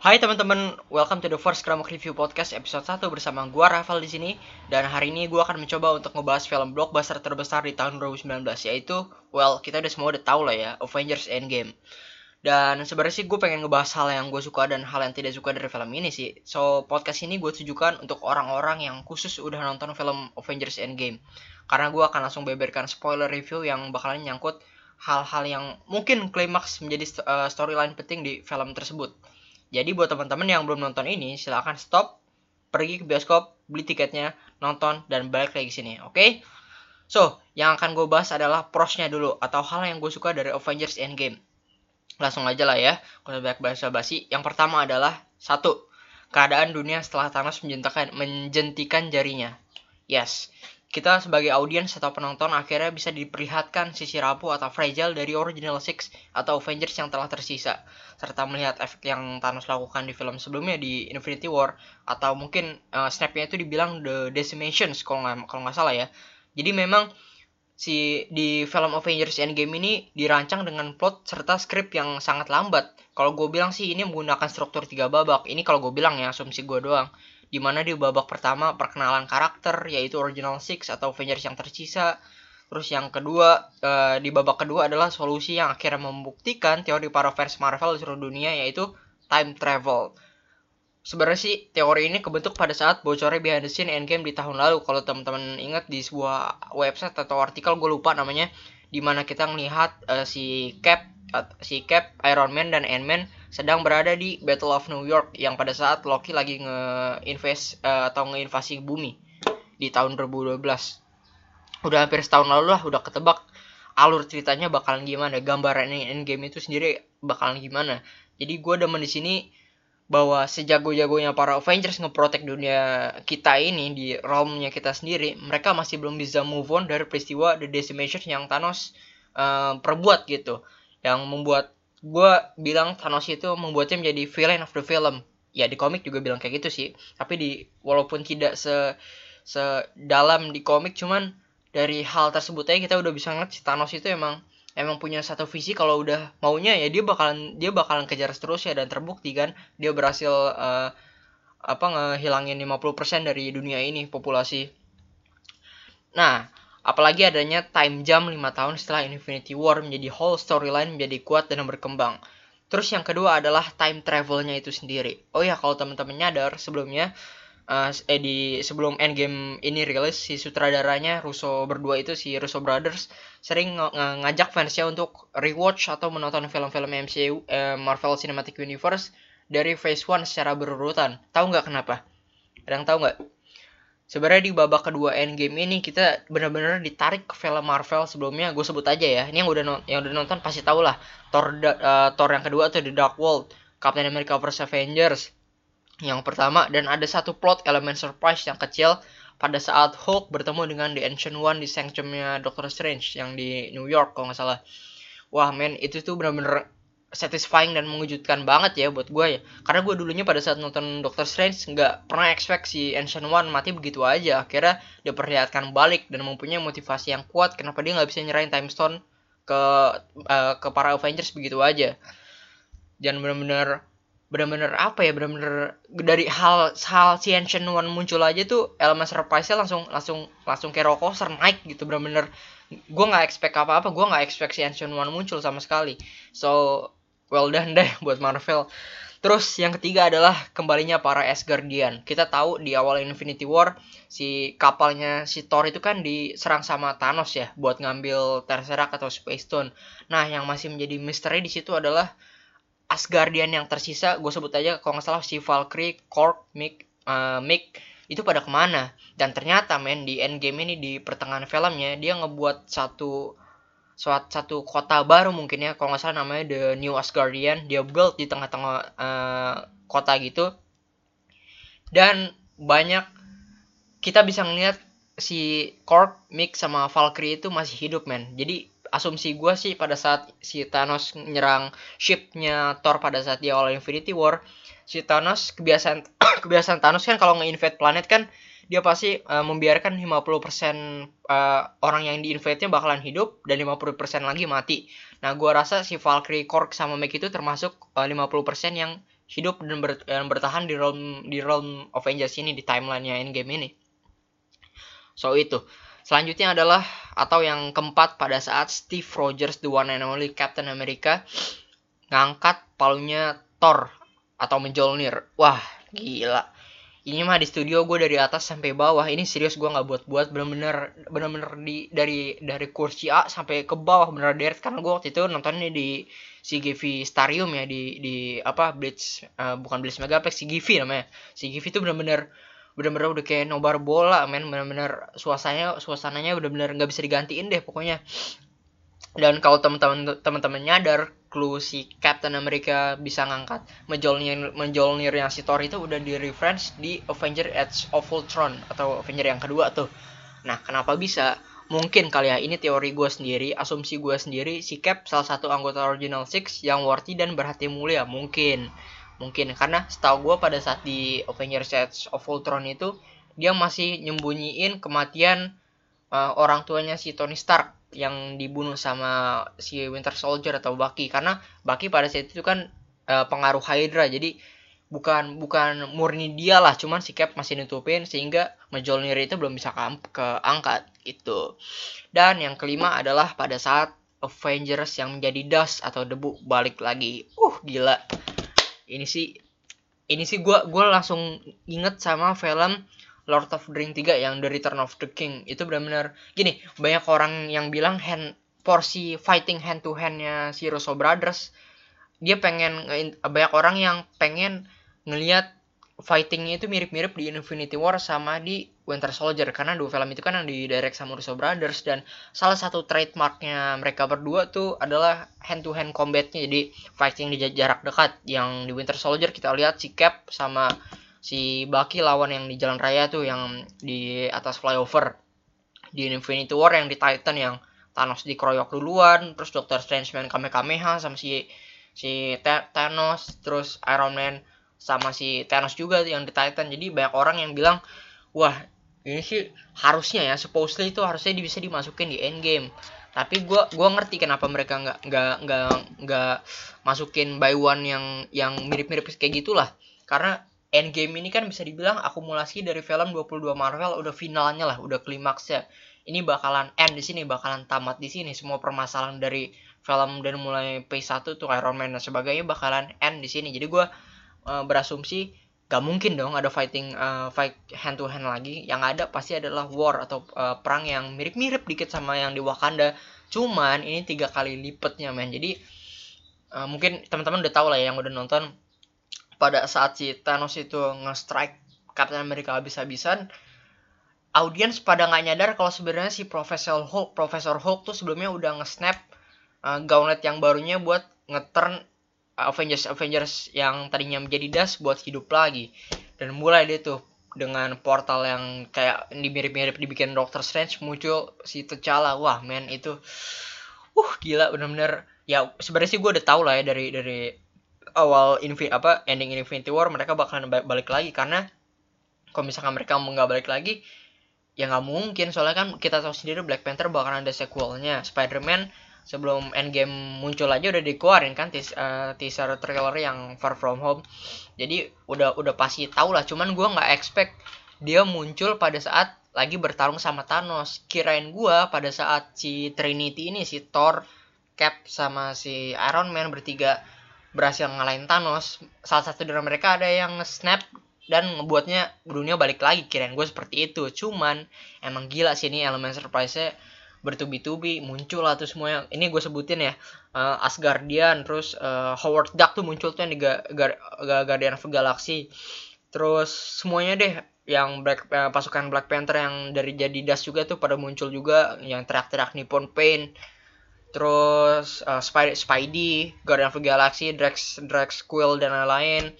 Hai teman-teman, welcome to the first Kramok Review Podcast episode 1 bersama gua Rafael di sini dan hari ini gua akan mencoba untuk ngebahas film blockbuster terbesar di tahun 2019 yaitu well, kita udah semua udah tahu lah ya, Avengers Endgame. Dan sebenarnya sih gue pengen ngebahas hal yang gue suka dan hal yang tidak suka dari film ini sih. So, podcast ini gue tujukan untuk orang-orang yang khusus udah nonton film Avengers Endgame. Karena gue akan langsung beberkan spoiler review yang bakalan nyangkut hal-hal yang mungkin klimaks menjadi uh, storyline penting di film tersebut. Jadi buat teman-teman yang belum nonton ini, silahkan stop, pergi ke bioskop, beli tiketnya, nonton, dan balik lagi sini, oke? Okay? So, yang akan gue bahas adalah prosnya dulu, atau hal yang gue suka dari Avengers Endgame. Langsung aja lah ya, kalau banyak bahasa basi. Yang pertama adalah, satu, keadaan dunia setelah Thanos menjentikan jarinya. Yes, kita sebagai audiens atau penonton akhirnya bisa diperlihatkan sisi rapuh atau fragile dari Original Six atau Avengers yang telah tersisa, serta melihat efek yang Thanos lakukan di film sebelumnya di Infinity War atau mungkin uh, snapnya itu dibilang the decimations kalau nggak kalau nggak salah ya. Jadi memang si di film Avengers Endgame ini dirancang dengan plot serta skrip yang sangat lambat. Kalau gue bilang sih ini menggunakan struktur tiga babak. Ini kalau gue bilang ya asumsi gue doang di mana di babak pertama perkenalan karakter yaitu Original Six atau Avengers yang tersisa. Terus yang kedua uh, di babak kedua adalah solusi yang akhirnya membuktikan teori para fans Marvel seluruh dunia yaitu time travel. Sebenarnya sih teori ini kebentuk pada saat bocornya behind the scene Endgame di tahun lalu. Kalau teman-teman ingat di sebuah website atau artikel gue lupa namanya, di mana kita melihat uh, si Cap, uh, si Cap, Iron Man dan Ant-Man sedang berada di Battle of New York yang pada saat Loki lagi nge-invest uh, atau ngeinvasi bumi di tahun 2012. Udah hampir setahun lalu lah udah ketebak alur ceritanya bakalan gimana, gambaran endgame itu sendiri bakalan gimana. Jadi gue demen di sini bahwa sejago-jagonya para Avengers ngeprotek dunia kita ini di realmnya kita sendiri, mereka masih belum bisa move on dari peristiwa The Decimation yang Thanos uh, perbuat gitu, yang membuat gue bilang Thanos itu membuatnya menjadi villain of the film ya di komik juga bilang kayak gitu sih tapi di walaupun tidak se sedalam di komik cuman dari hal tersebut aja kita udah bisa ngeliat si Thanos itu emang emang punya satu visi kalau udah maunya ya dia bakalan dia bakalan kejar terus ya dan terbukti kan dia berhasil uh, apa ngehilangin 50% dari dunia ini populasi. Nah, Apalagi adanya time jump 5 tahun setelah Infinity War menjadi whole storyline menjadi kuat dan berkembang. Terus yang kedua adalah time travelnya itu sendiri. Oh ya kalau teman-teman nyadar sebelumnya uh, eh di sebelum Endgame ini rilis si sutradaranya Russo berdua itu si Russo Brothers sering ng ng ngajak fansnya untuk rewatch atau menonton film-film MCU eh, Marvel Cinematic Universe dari Phase 1 secara berurutan. Tahu nggak kenapa? Ada yang tahu nggak? Sebenarnya di babak kedua Endgame ini kita benar-benar ditarik ke film Marvel sebelumnya. Gue sebut aja ya. Ini yang udah yang udah nonton pasti tau lah. Thor uh, Thor yang kedua tuh The Dark World. Captain America vs. Avengers yang pertama. Dan ada satu plot elemen surprise yang kecil. Pada saat Hulk bertemu dengan The Ancient One di sanctumnya Doctor Strange yang di New York kalau nggak salah. Wah men itu tuh benar-benar satisfying dan mengejutkan banget ya buat gue ya. Karena gue dulunya pada saat nonton Doctor Strange nggak pernah expect si Ancient One mati begitu aja. Akhirnya dia perlihatkan balik dan mempunyai motivasi yang kuat kenapa dia nggak bisa nyerahin Time Stone ke uh, ke para Avengers begitu aja. Dan benar-benar benar-benar apa ya benar-benar dari hal hal si Ancient One muncul aja tuh elemen surprise-nya langsung langsung langsung kayak coaster naik gitu benar-benar. Gue nggak expect apa-apa gue nggak expect si Ancient One muncul sama sekali. So well done deh buat Marvel. Terus yang ketiga adalah kembalinya para Asgardian. Kita tahu di awal Infinity War si kapalnya si Thor itu kan diserang sama Thanos ya buat ngambil Tesseract atau Space Stone. Nah, yang masih menjadi misteri di situ adalah Asgardian yang tersisa. Gue sebut aja kalau nggak salah si Valkyrie, Korg, Mick, uh, Mick itu pada ke mana? Dan ternyata men di Endgame ini di pertengahan filmnya dia ngebuat satu satu kota baru mungkin ya. Kalau nggak salah namanya The New Asgardian. Dia build di tengah-tengah uh, kota gitu. Dan banyak kita bisa ngeliat si Korg, Mick sama Valkyrie itu masih hidup men. Jadi asumsi gue sih pada saat si Thanos nyerang shipnya Thor pada saat dia awal Infinity War si Thanos kebiasaan kebiasaan Thanos kan kalau nge-invade planet kan dia pasti uh, membiarkan 50% uh, eh, orang yang diinvite-nya bakalan hidup dan 50% lagi mati. Nah, gua rasa si Valkyrie, Korg sama Meg itu termasuk uh, 50% yang hidup dan, ber, dan bertahan di realm di realm Avengers ini di timelinenya Endgame ini. So itu. Selanjutnya adalah atau yang keempat pada saat Steve Rogers the one and only Captain America ngangkat palunya Thor atau Mjolnir. Wah, gila. Ini mah di studio gue dari atas sampai bawah. Ini serius gue nggak buat-buat. Bener-bener bener-bener di dari dari kursi A sampai ke bawah. Bener deret karena gue waktu itu nontonnya di CGV Starium ya di di apa Blitz uh, bukan Blitz Megaplex CGV namanya. CGV itu bener-bener bener-bener udah kayak nobar bola men. Bener-bener suasananya suasananya bener-bener nggak bisa digantiin deh pokoknya. Dan kalau teman-teman teman-teman nyadar clue si Captain America bisa ngangkat Mjolnir Mjolnirnya si Thor itu udah di reference di Avenger Age of Ultron atau Avenger yang kedua tuh. Nah, kenapa bisa? Mungkin kali ya, ini teori gue sendiri, asumsi gue sendiri, si Cap salah satu anggota Original Six yang worthy dan berhati mulia, mungkin. Mungkin, karena setahu gue pada saat di Avengers Age of Ultron itu, dia masih nyembunyiin kematian uh, orang tuanya si Tony Stark yang dibunuh sama si Winter Soldier atau Bucky. Karena Bucky pada saat itu kan uh, pengaruh Hydra. Jadi bukan bukan murni dia lah. Cuman si Cap masih nutupin sehingga Mjolnir itu belum bisa ke keangkat gitu. Dan yang kelima adalah pada saat Avengers yang menjadi dust atau debu balik lagi. Uh gila. Ini sih ini sih gue gue langsung inget sama film Lord of the Ring 3 yang The Return of the King. Itu benar-benar gini banyak orang yang bilang hand porsi fighting hand to handnya si Russo Brothers dia pengen banyak orang yang pengen ngelihat fightingnya itu mirip-mirip di Infinity War sama di Winter Soldier karena dua film itu kan yang di direct sama Russo Brothers dan salah satu trademarknya mereka berdua tuh adalah hand to hand combatnya jadi fighting di jarak dekat. Yang di Winter Soldier kita lihat si Cap sama si Bucky lawan yang di jalan raya tuh yang di atas flyover di Infinity War yang di Titan yang Thanos dikeroyok duluan terus Doctor Strange main Kamehameha sama si si Thanos terus Iron Man sama si Thanos juga yang di Titan. Jadi banyak orang yang bilang wah ini sih harusnya ya supposedly itu harusnya bisa dimasukin di Endgame. Tapi gue gua ngerti kenapa mereka nggak nggak nggak nggak masukin by one yang yang mirip-mirip kayak gitulah. Karena Endgame ini kan bisa dibilang akumulasi dari film 22 Marvel udah finalnya lah, udah klimaksnya. Ini bakalan end di sini, bakalan tamat di sini. Semua permasalahan dari film dan mulai P1 tuh Iron Man dan sebagainya bakalan end di sini. Jadi gue uh, berasumsi gak mungkin dong ada fighting uh, fight hand to hand lagi. Yang ada pasti adalah war atau uh, perang yang mirip-mirip dikit sama yang di Wakanda. Cuman ini tiga kali lipetnya men. Jadi uh, mungkin teman-teman udah tahu lah ya yang udah nonton pada saat si Thanos itu nge-strike Captain America habis-habisan audiens pada nggak nyadar kalau sebenarnya si Profesor Hulk Profesor Hulk tuh sebelumnya udah nge-snap uh, gauntlet yang barunya buat nge-turn Avengers Avengers yang tadinya menjadi dust buat hidup lagi. Dan mulai dia tuh dengan portal yang kayak mirip-mirip dibikin Doctor Strange muncul si T'Challa. Wah men itu uh gila bener-bener. Ya sebenarnya sih gue udah tau lah ya dari dari awal Infi apa ending Infinity War mereka bakalan balik lagi. Karena kalau misalkan mereka nggak balik lagi ya nggak mungkin. Soalnya kan kita tahu sendiri Black Panther bakalan ada sequelnya. Spider-Man sebelum Endgame muncul aja udah dikeluarin kan teaser, uh, teaser trailer yang Far From Home. Jadi udah udah pasti tahu lah. Cuman gue nggak expect dia muncul pada saat lagi bertarung sama Thanos. Kirain gue pada saat si Trinity ini si Thor Cap sama si Iron Man bertiga berhasil ngalahin Thanos salah satu dari mereka ada yang snap dan ngebuatnya dunia balik lagi. Kirain gue seperti itu. Cuman emang gila sih ini elemen surprise-nya. Bertubi-tubi muncul lah tuh semuanya. Ini gue sebutin ya uh, Asgardian terus uh, Howard Duck tuh muncul tuh yang di Ga Ga Ga Guardian of Galaxy. Terus semuanya deh yang Black uh, pasukan Black Panther yang dari jadi das juga tuh pada muncul juga. Yang teriak-teriak Nippon Pain terus uh, Spidey, Spidey, Guardian of the Galaxy, Drax, Drax Quill dan lain-lain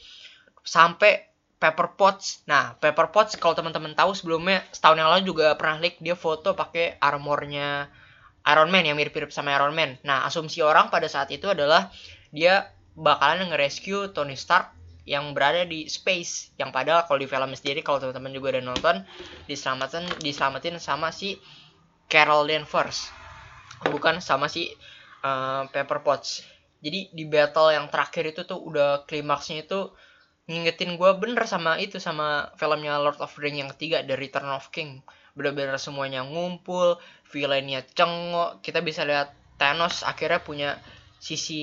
sampai Pepper Potts. Nah, Pepper Potts kalau teman-teman tahu sebelumnya setahun yang lalu juga pernah leak dia foto pakai armornya Iron Man yang mirip-mirip sama Iron Man. Nah, asumsi orang pada saat itu adalah dia bakalan nge-rescue Tony Stark yang berada di space yang padahal kalau di film sendiri kalau teman-teman juga udah nonton diselamatin diselamatin sama si Carol Danvers bukan sama si uh, Pepper Potts. Jadi di battle yang terakhir itu tuh udah klimaksnya itu ngingetin gue bener sama itu sama filmnya Lord of the Rings yang ketiga The Return of King. Bener-bener semuanya ngumpul villainnya cengok. Kita bisa lihat Thanos akhirnya punya sisi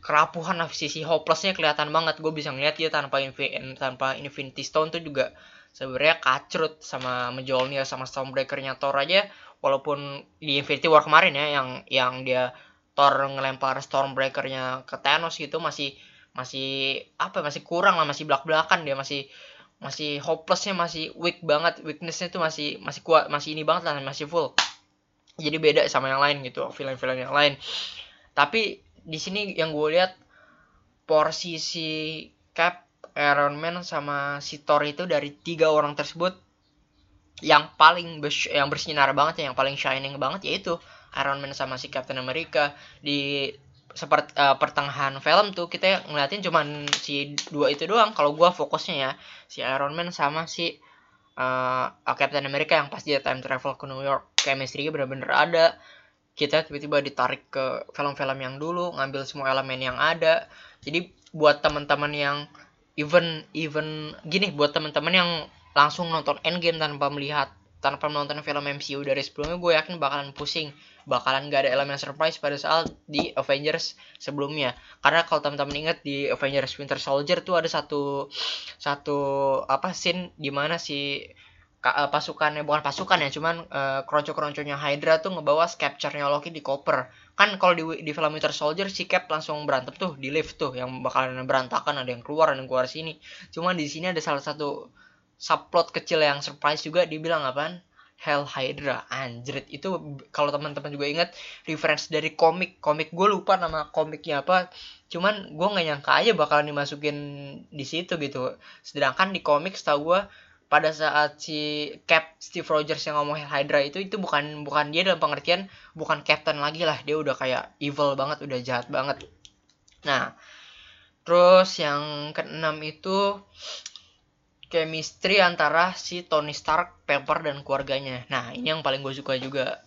kerapuhan sisi hopelessnya kelihatan banget. Gue bisa ngeliat dia tanpa Infinity tanpa Infinity Stone tuh juga sebenarnya kacrut sama Mjolnir sama Stormbreakernya Thor aja walaupun di Infinity War kemarin ya yang yang dia Thor ngelempar Stormbreakernya ke Thanos gitu masih masih apa masih kurang lah masih belak belakan dia masih masih hopelessnya masih weak banget weaknessnya tuh masih masih kuat masih ini banget lah masih full. Jadi beda sama yang lain gitu film-film yang lain. Tapi di sini yang gue lihat porsi si Cap Iron Man sama si Thor itu dari tiga orang tersebut yang paling yang bersinar banget ya yang paling shining banget yaitu Iron Man sama si Captain America. Di seperti uh, pertengahan film tuh kita ngeliatin cuman si dua itu doang. Kalau gua fokusnya ya si Iron Man sama si uh, Captain America yang pas dia time travel ke New York. Chemistry bener-bener ada. Kita tiba-tiba ditarik ke film-film yang dulu ngambil semua elemen yang ada. Jadi buat teman-teman yang even even gini buat teman-teman yang langsung nonton Endgame tanpa melihat tanpa menonton film MCU dari sebelumnya gue yakin bakalan pusing. Bakalan gak ada elemen surprise pada saat di Avengers sebelumnya. Karena kalau teman-teman ingat di Avengers Winter Soldier tuh ada satu satu apa scene di mana si eh, pasukannya bukan pasukan ya cuman uh, keronco-keronconya Hydra tuh ngebawa capture-nya Loki di koper. Kan kalau di di film Winter Soldier si Cap langsung berantem tuh di lift tuh yang bakalan berantakan ada yang keluar ada yang keluar sini. Cuman di sini ada salah satu subplot kecil yang surprise juga dibilang apaan? Hell Hydra anjrit. Itu kalau teman-teman juga ingat reference dari komik. Komik gue lupa nama komiknya apa. Cuman gue nggak nyangka aja bakalan dimasukin di situ gitu. Sedangkan di komik setahu gue pada saat si Cap Steve Rogers yang ngomong Hell Hydra itu itu bukan bukan dia dalam pengertian bukan Captain lagi lah. Dia udah kayak evil banget udah jahat banget. Nah terus yang keenam itu chemistry antara si Tony Stark, Pepper dan keluarganya. Nah, ini yang paling gue suka juga.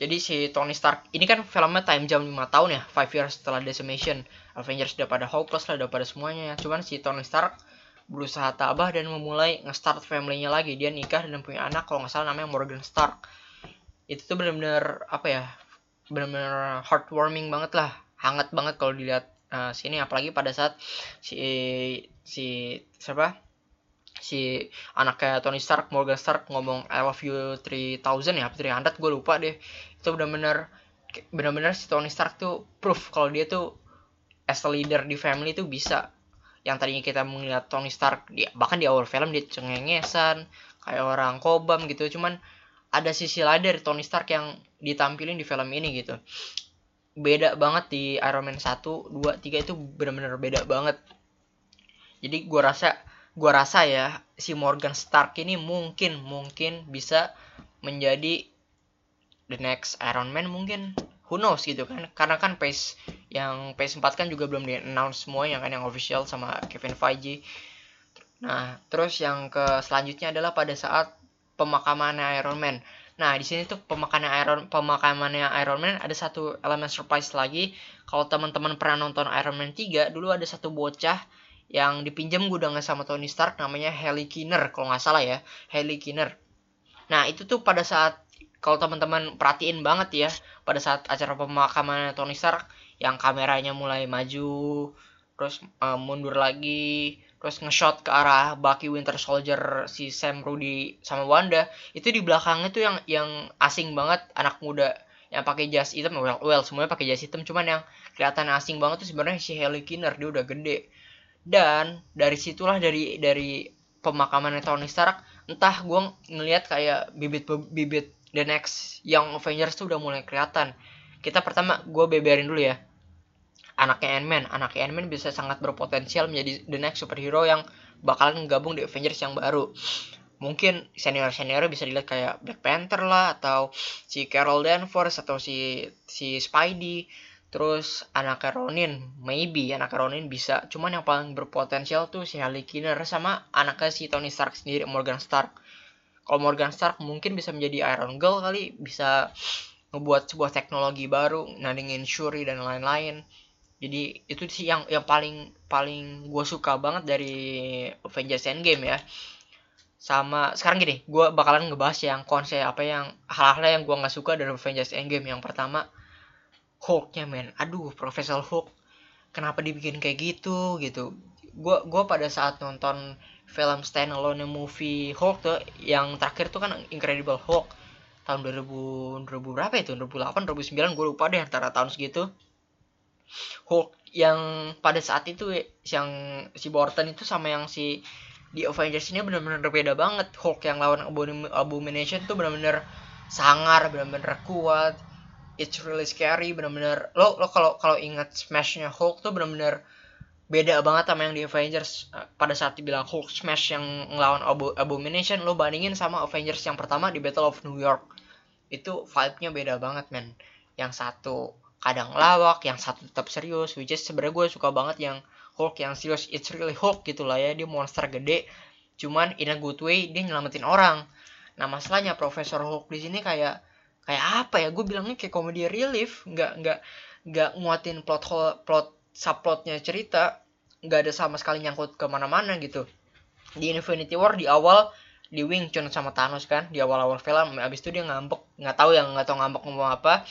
Jadi si Tony Stark ini kan filmnya time jam 5 tahun ya, 5 years setelah Decimation. Avengers udah pada hopeless lah, udah pada semuanya. Cuman si Tony Stark berusaha tabah dan memulai nge-start family-nya lagi. Dia nikah dan punya anak kalau nggak salah namanya Morgan Stark. Itu tuh bener-bener apa ya? Bener-bener heartwarming banget lah. Hangat banget kalau dilihat uh, sini apalagi pada saat si si siapa? Si anaknya Tony Stark Morgan Stark ngomong I love you 3000 ya 300 gue lupa deh. Itu benar-benar benar-benar si Tony Stark tuh proof kalau dia tuh as a leader di family tuh bisa. Yang tadinya kita melihat Tony Stark dia bahkan di awal film dia cengengesan kayak orang kobam gitu. Cuman ada sisi lain dari Tony Stark yang ditampilin di film ini gitu. Beda banget di Iron Man 1, 2, 3 itu benar-benar beda banget jadi gue rasa gue rasa ya si Morgan Stark ini mungkin mungkin bisa menjadi the next Iron Man mungkin. Who knows gitu kan. Karena kan pace yang pace 4 kan juga belum di announce semua yang kan yang official sama Kevin Feige. Nah terus yang ke selanjutnya adalah pada saat pemakamannya Iron Man. Nah di sini tuh pemakamannya Iron pemakamannya Iron Man ada satu elemen surprise lagi. Kalau teman-teman pernah nonton Iron Man 3 dulu ada satu bocah yang dipinjam gudangnya sama Tony Stark namanya Heli Kinner kalau nggak salah ya. Heli Kinner. Nah itu tuh pada saat kalau teman-teman perhatiin banget ya pada saat acara pemakaman Tony Stark yang kameranya mulai maju terus uh, mundur lagi terus nge-shot ke arah Bucky Winter Soldier si Sam Rudy sama Wanda itu di belakangnya tuh yang yang asing banget anak muda yang pakai jas hitam well, well semuanya pakai jas hitam cuman yang kelihatan asing banget tuh sebenarnya si Heli Kinner dia udah gede dan dari situlah dari dari pemakaman Tony Stark entah gue ngelihat kayak bibit bibit the next yang Avengers tuh udah mulai kelihatan. Kita pertama gue beberin dulu ya. Anaknya Ant-Man. Anaknya Ant-Man bisa sangat berpotensial menjadi the next superhero yang bakalan gabung di Avengers yang baru. Mungkin senior senior bisa dilihat kayak Black Panther lah atau si Carol Danvers atau si si Spidey Terus anaknya Ronin, maybe anaknya Ronin bisa. Cuman yang paling berpotensial tuh si Harley Kinner sama anaknya si Tony Stark sendiri, Morgan Stark. Kalau Morgan Stark mungkin bisa menjadi Iron Girl kali, bisa ngebuat sebuah teknologi baru nandingin Shuri dan lain-lain jadi itu sih yang yang paling paling gue suka banget dari Avengers Endgame ya sama sekarang gini gue bakalan ngebahas yang konsep apa yang hal-hal yang gue nggak suka dari Avengers Endgame yang pertama Hulknya men. Aduh Profesor Hulk kenapa dibikin kayak gitu gitu. Gue gue pada saat nonton film standalone movie Hulk tuh yang terakhir tuh kan Incredible Hulk tahun 2000 2000 berapa itu? 2008 2009 gue lupa deh antara tahun segitu. Hulk yang pada saat itu yang si Borton itu sama yang si di Avengers ini benar-benar berbeda banget. Hulk yang lawan Abomination tuh benar-benar sangar benar-benar kuat it's really scary benar-benar lo lo kalau kalau ingat smashnya Hulk tuh benar-benar beda banget sama yang di Avengers. Eh, pada saat dibilang Hulk smash yang ngelawan Abo Abomination lo bandingin sama Avengers yang pertama di Battle of New York. Itu vibe-nya beda banget men. Yang satu kadang lawak yang satu tetap serius which is sebenarnya gue suka banget yang Hulk yang serius. It's really Hulk gitu lah ya dia monster gede. Cuman in a good way dia nyelamatin orang. Nah masalahnya Profesor Hulk di sini kayak kayak apa ya? Gue bilangnya kayak komedi relief. Nggak nggak nggak nguatin plot hole, plot subplotnya cerita. Nggak ada sama sekali nyangkut ke mana-mana gitu. Di Infinity War di awal di Wing Chun sama Thanos kan. Di awal-awal film abis itu dia ngambek. Nggak tahu yang nggak tahu ngambek ngomong apa.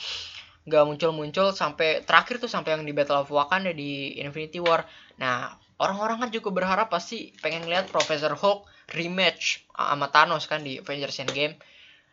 Nggak muncul-muncul sampai terakhir tuh sampai yang di Battle of Wakanda di Infinity War. Nah, orang-orang kan juga berharap pasti pengen lihat Professor Hulk rematch sama Thanos kan di Avengers Endgame.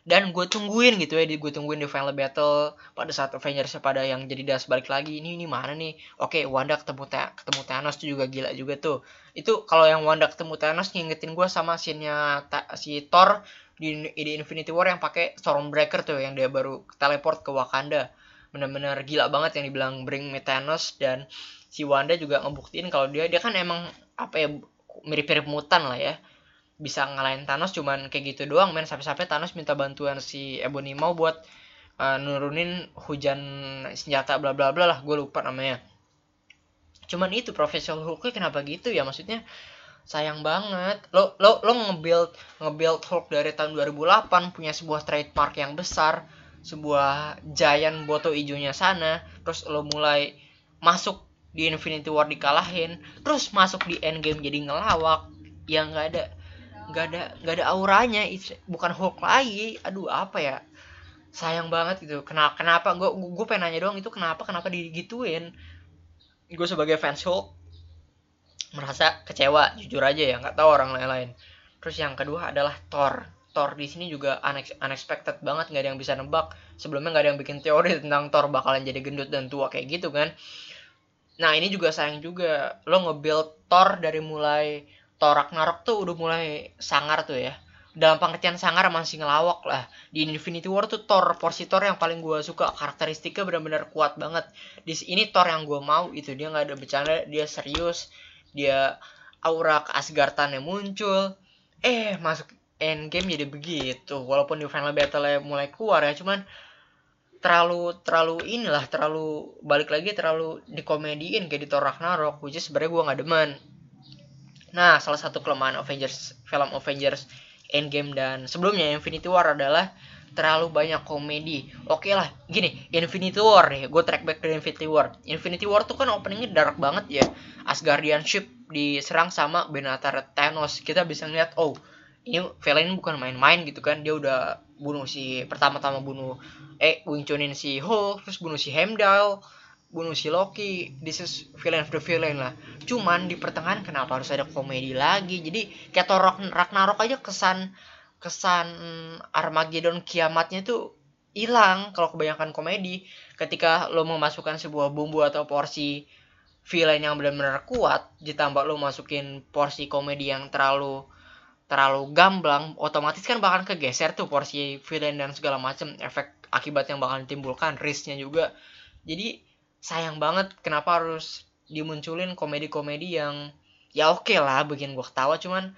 Dan gue tungguin gitu ya, gue tungguin di final battle pada saat Avengers pada yang jadi das balik lagi. Ini ini mana nih? Oke, Wanda ketemu ketemu Thanos tuh juga gila juga tuh. Itu kalau yang Wanda ketemu Thanos ngingetin gue sama scene-nya si Thor di, di Infinity War yang pakai Stormbreaker tuh yang dia baru teleport ke Wakanda benar-benar gila banget yang dibilang bring me Thanos dan si Wanda juga ngebuktiin kalau dia dia kan emang apa ya mirip-mirip mutan lah ya bisa ngalahin Thanos cuman kayak gitu doang men. Sampai-sampai Thanos minta bantuan si Ebony mau buat uh, nurunin hujan senjata bla bla bla lah. Gue lupa namanya. Cuman itu Professional Hulk kenapa gitu ya? Maksudnya sayang banget. Lo lo lo ngebuild ngebuild Hulk dari tahun 2008 punya sebuah trademark yang besar sebuah giant boto ijonya sana terus lo mulai masuk di Infinity War dikalahin terus masuk di Endgame jadi ngelawak. Yang nggak ada nggak ada nggak ada auranya bukan Hulk lagi. Aduh apa ya? Sayang banget gitu. Kenapa? Kenapa gue gue pengen nanya doang itu kenapa kenapa digituin? Gue sebagai fans Hulk merasa kecewa jujur aja ya nggak tahu orang lain-lain. Terus yang kedua adalah Thor. Thor di sini juga unexpected banget nggak ada yang bisa nebak. Sebelumnya nggak ada yang bikin teori tentang Thor bakalan jadi gendut dan tua kayak gitu kan. Nah ini juga sayang juga lo nge-build Thor dari mulai Thor Ragnarok tuh udah mulai sangar tuh ya. Dalam pengertian sangar masih ngelawak lah. Di Infinity War tuh Thor porsi Thor yang paling gue suka. Karakteristiknya benar-benar kuat banget. Di ini Thor yang gue mau itu. Dia nggak ada bercanda dia serius. Dia aura keasgartannya muncul. Eh masuk Endgame jadi begitu. Walaupun di final battle mulai keluar ya cuman terlalu terlalu inilah terlalu balik lagi terlalu dikomediin kayak di Thor Ragnarok which is sebenarnya gue nggak demen nah salah satu kelemahan Avengers film Avengers Endgame dan sebelumnya Infinity War adalah terlalu banyak komedi. Oke okay lah gini Infinity War nih gue track back dari Infinity War. Infinity War tuh kan openingnya dark banget ya. Asgardian ship diserang sama Benatar Thanos. Kita bisa ngeliat oh ini Velen bukan main-main gitu kan. Dia udah bunuh si pertama-tama bunuh eh wincunin si Hulk terus bunuh si Heimdall bunuh si Loki. This is villain of the villain lah. Cuman di pertengahan kenapa harus ada komedi lagi? Jadi kayak Thor Ragnarok aja kesan kesan Armageddon kiamatnya tuh hilang kalau kebanyakan komedi. Ketika lo memasukkan sebuah bumbu atau porsi villain yang benar-benar kuat ditambah lo masukin porsi komedi yang terlalu terlalu gamblang otomatis kan bakal kegeser tuh porsi villain dan segala macam efek akibat yang bakal ditimbulkan risknya juga. Jadi sayang banget kenapa harus dimunculin komedi-komedi yang ya oke okay lah bikin gue ketawa cuman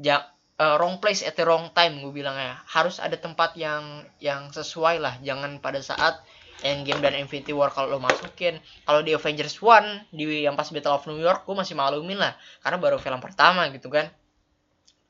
ja, uh, wrong place at the wrong time gue bilang ya. Harus ada tempat yang yang sesuai lah. Jangan pada saat Endgame dan Infinity War kalau lo masukin. Kalau di Avengers One di yang pas Battle of New York gue masih malumin lah. Karena baru film pertama gitu kan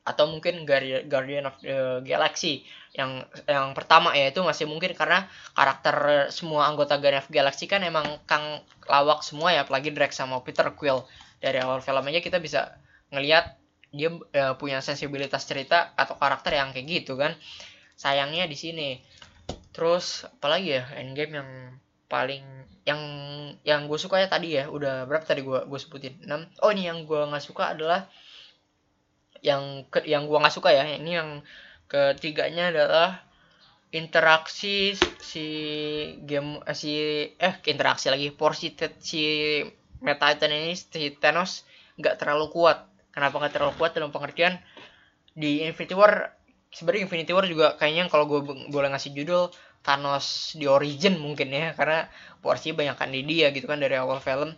atau mungkin Guardian of the Galaxy yang yang pertama ya itu masih mungkin karena karakter semua anggota Guardian of the Galaxy kan emang kang lawak semua ya apalagi Drax sama Peter Quill. Dari awal film aja kita bisa ngelihat dia uh, punya sensibilitas cerita atau karakter yang kayak gitu kan. Sayangnya di sini. Terus apalagi ya Endgame yang paling yang yang gue suka ya tadi ya udah berapa tadi gue gue sebutin? 6 oh ini yang gue nggak suka adalah yang ke, yang gue nggak suka ya. Ini yang ketiganya adalah interaksi si game eh, si eh interaksi lagi. Porsi si Meta Titan ini si Thanos nggak terlalu kuat. Kenapa nggak terlalu kuat dalam pengertian? Di Infinity War sebenarnya Infinity War juga kayaknya kalau gue boleh ngasih judul Thanos di Origin mungkin ya. Karena porsi banyak kan di dia gitu kan dari awal film.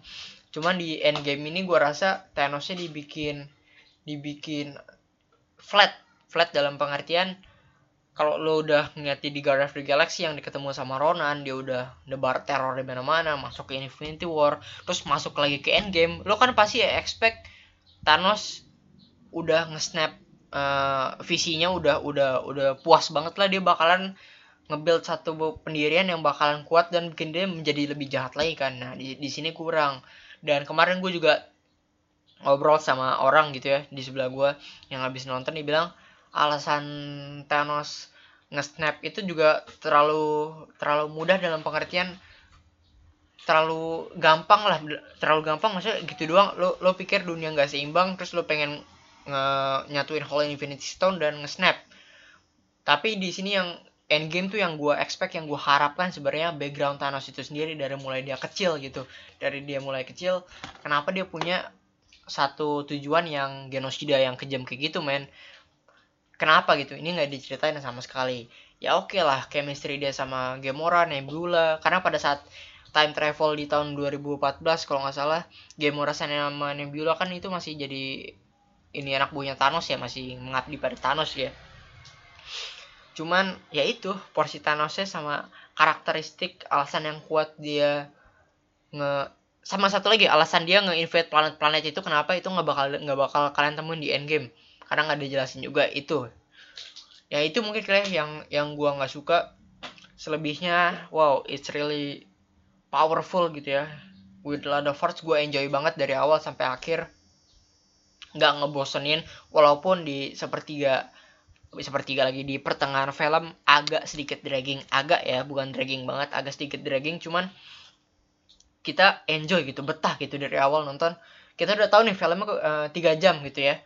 Cuman di Endgame ini gue rasa Thanosnya dibikin dibikin flat flat dalam pengertian kalau lo udah ngeliat di Guardian of the Galaxy yang diketemu sama Ronan dia udah nebar teror di mana-mana masuk ke Infinity War terus masuk lagi ke Endgame lo kan pasti ya expect Thanos udah nge-snap uh, visinya udah udah udah puas banget lah dia bakalan nge-build satu pendirian yang bakalan kuat dan bikin dia menjadi lebih jahat lagi kan. Nah, di, di sini kurang. Dan kemarin gue juga ngobrol sama orang gitu ya di sebelah gue yang habis nonton dia bilang alasan Thanos nge-snap itu juga terlalu terlalu mudah dalam pengertian terlalu gampang lah terlalu gampang maksudnya gitu doang. Lo lo pikir dunia nggak seimbang terus lo pengen nge nyatuin Hall Infinity Stone dan nge-snap. Tapi di sini yang Endgame tuh yang gue expect yang gue harapkan sebenarnya background Thanos itu sendiri dari mulai dia kecil gitu. Dari dia mulai kecil kenapa dia punya satu tujuan yang genosida yang kejam kayak gitu men. Kenapa gitu? Ini nggak diceritain sama sekali. Ya oke okay lah chemistry dia sama Gamora Nebula. Karena pada saat time travel di tahun 2014 kalau nggak salah Gamora sama Nebula kan itu masih jadi ini anak buahnya Thanos ya masih mengabdi pada Thanos ya. Cuman ya itu porsi Thanosnya sama karakteristik alasan yang kuat dia nge sama satu lagi alasan dia nge-invade planet-planet itu kenapa itu nggak bakal nggak bakal kalian temuin di endgame. Karena nggak dijelasin juga itu. Ya itu mungkin kalian yang yang gua nggak suka. Selebihnya wow it's really powerful gitu ya. With lot of force gue enjoy banget dari awal sampai akhir. Nggak ngebosenin walaupun di sepertiga sepertiga lagi di pertengahan film agak sedikit dragging. Agak ya bukan dragging banget agak sedikit dragging cuman kita enjoy gitu betah gitu dari awal nonton. Kita udah tahu nih filmnya uh, 3 jam gitu ya.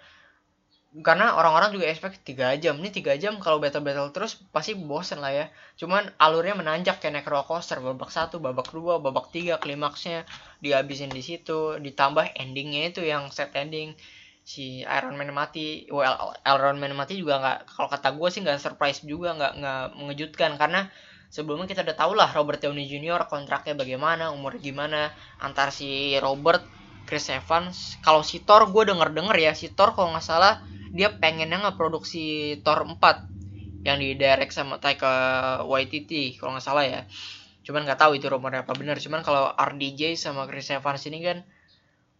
Karena orang-orang juga expect 3 jam. Ini 3 jam kalau battle battle terus pasti bosen lah ya. Cuman alurnya menanjak kayak naik roller coaster. Babak satu babak dua babak tiga klimaksnya dihabisin di situ. Ditambah endingnya itu yang set ending. Si Iron Man mati. Well Iron Man mati juga nggak kalau kata gue sih nggak surprise juga nggak nggak mengejutkan. Karena sebelumnya kita udah tau lah Robert Downey Jr. kontraknya bagaimana umur gimana. Antar si Robert Chris Evans. Kalau si Thor gue denger denger ya si Thor kalau nggak salah dia pengennya ngeproduksi Thor 4 yang di direct sama Taika Waititi kalau nggak salah ya. Cuman nggak tahu itu rumornya apa benar cuman kalau RDJ sama Chris Evans ini kan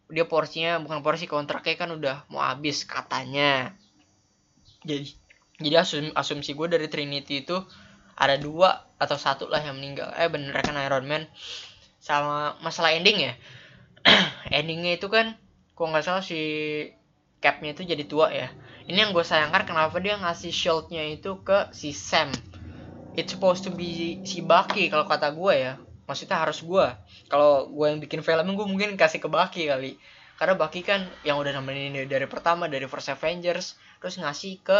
dia porsinya bukan porsi kontraknya kan udah mau habis katanya. Jadi jadi asum, asumsi gue dari Trinity itu ada dua atau satu lah yang meninggal. Eh bener kan Iron Man sama masalah ending ya? Endingnya itu kan kok nggak salah si capnya itu jadi tua ya? Ini yang gue sayangkan kenapa dia ngasih shieldnya itu ke si Sam? It's supposed to be si Bucky kalau kata gue ya. Maksudnya harus gue kalau gue yang bikin film gue mungkin kasih ke Bucky kali. Karena Bucky kan yang udah nemenin dari pertama dari First Avengers terus ngasih ke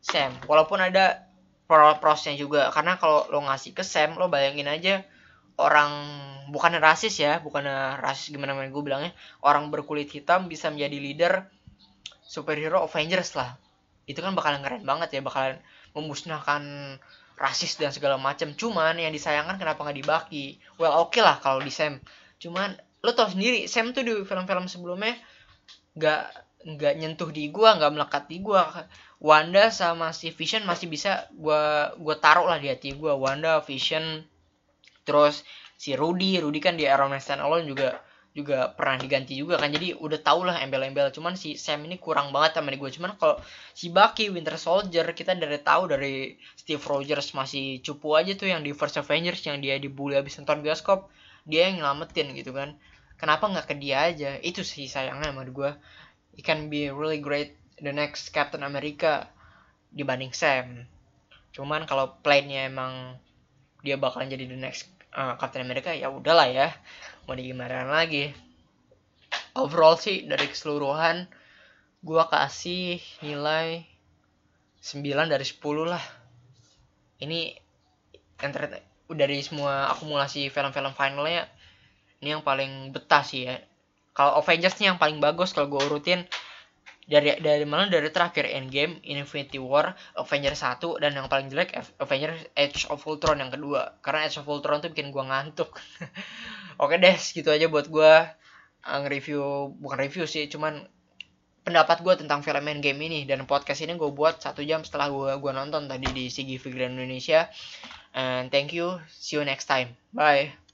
Sam. Walaupun ada prosesnya juga. Karena kalau lo ngasih ke Sam lo bayangin aja orang bukan rasis ya bukan rasis gimana gue bilangnya orang berkulit hitam bisa menjadi leader superhero Avengers lah. Itu kan bakalan keren banget ya bakalan memusnahkan rasis dan segala macam cuman yang disayangkan kenapa nggak dibagi well oke okay lah kalau di Sam. Cuman lo tau sendiri Sam tuh di film-film sebelumnya nggak nggak nyentuh di gua nggak melekat di gua. Wanda sama si Vision masih bisa gua gua taruh lah di hati gua. Wanda Vision terus si Rudy. Rudy kan di Iron Man Stand Alone juga juga pernah diganti juga kan. Jadi udah tau lah embel-embel. Cuman si Sam ini kurang banget sama gue cuman kalau si Bucky Winter Soldier kita dari tahu dari Steve Rogers masih cupu aja tuh yang di First Avengers yang dia dibully abis nonton bioskop dia yang nyelamatin gitu kan. Kenapa nggak ke dia aja? Itu sih sayangnya sama gue it can be really great the next Captain America dibanding Sam. Cuman kalau plan-nya emang dia bakalan jadi the next uh, Captain America ya udahlah ya. Mau digimana lagi? Overall sih dari keseluruhan gua kasih nilai 9 dari 10 lah. Ini dari semua akumulasi film-film finalnya ini yang paling betah sih ya kalau Avengers nih yang paling bagus kalau gue urutin dari dari mana? Dari terakhir Endgame, Infinity War, Avengers 1 dan yang paling jelek Avengers Age of Ultron yang kedua. Karena Age of Ultron tuh bikin gua ngantuk. Oke deh, gitu aja buat gua uh, nge-review bukan review sih, cuman pendapat gue tentang film Endgame ini. Dan podcast ini gue buat satu jam setelah gue gua nonton tadi di Sigi Grand Indonesia. And thank you see you next time. Bye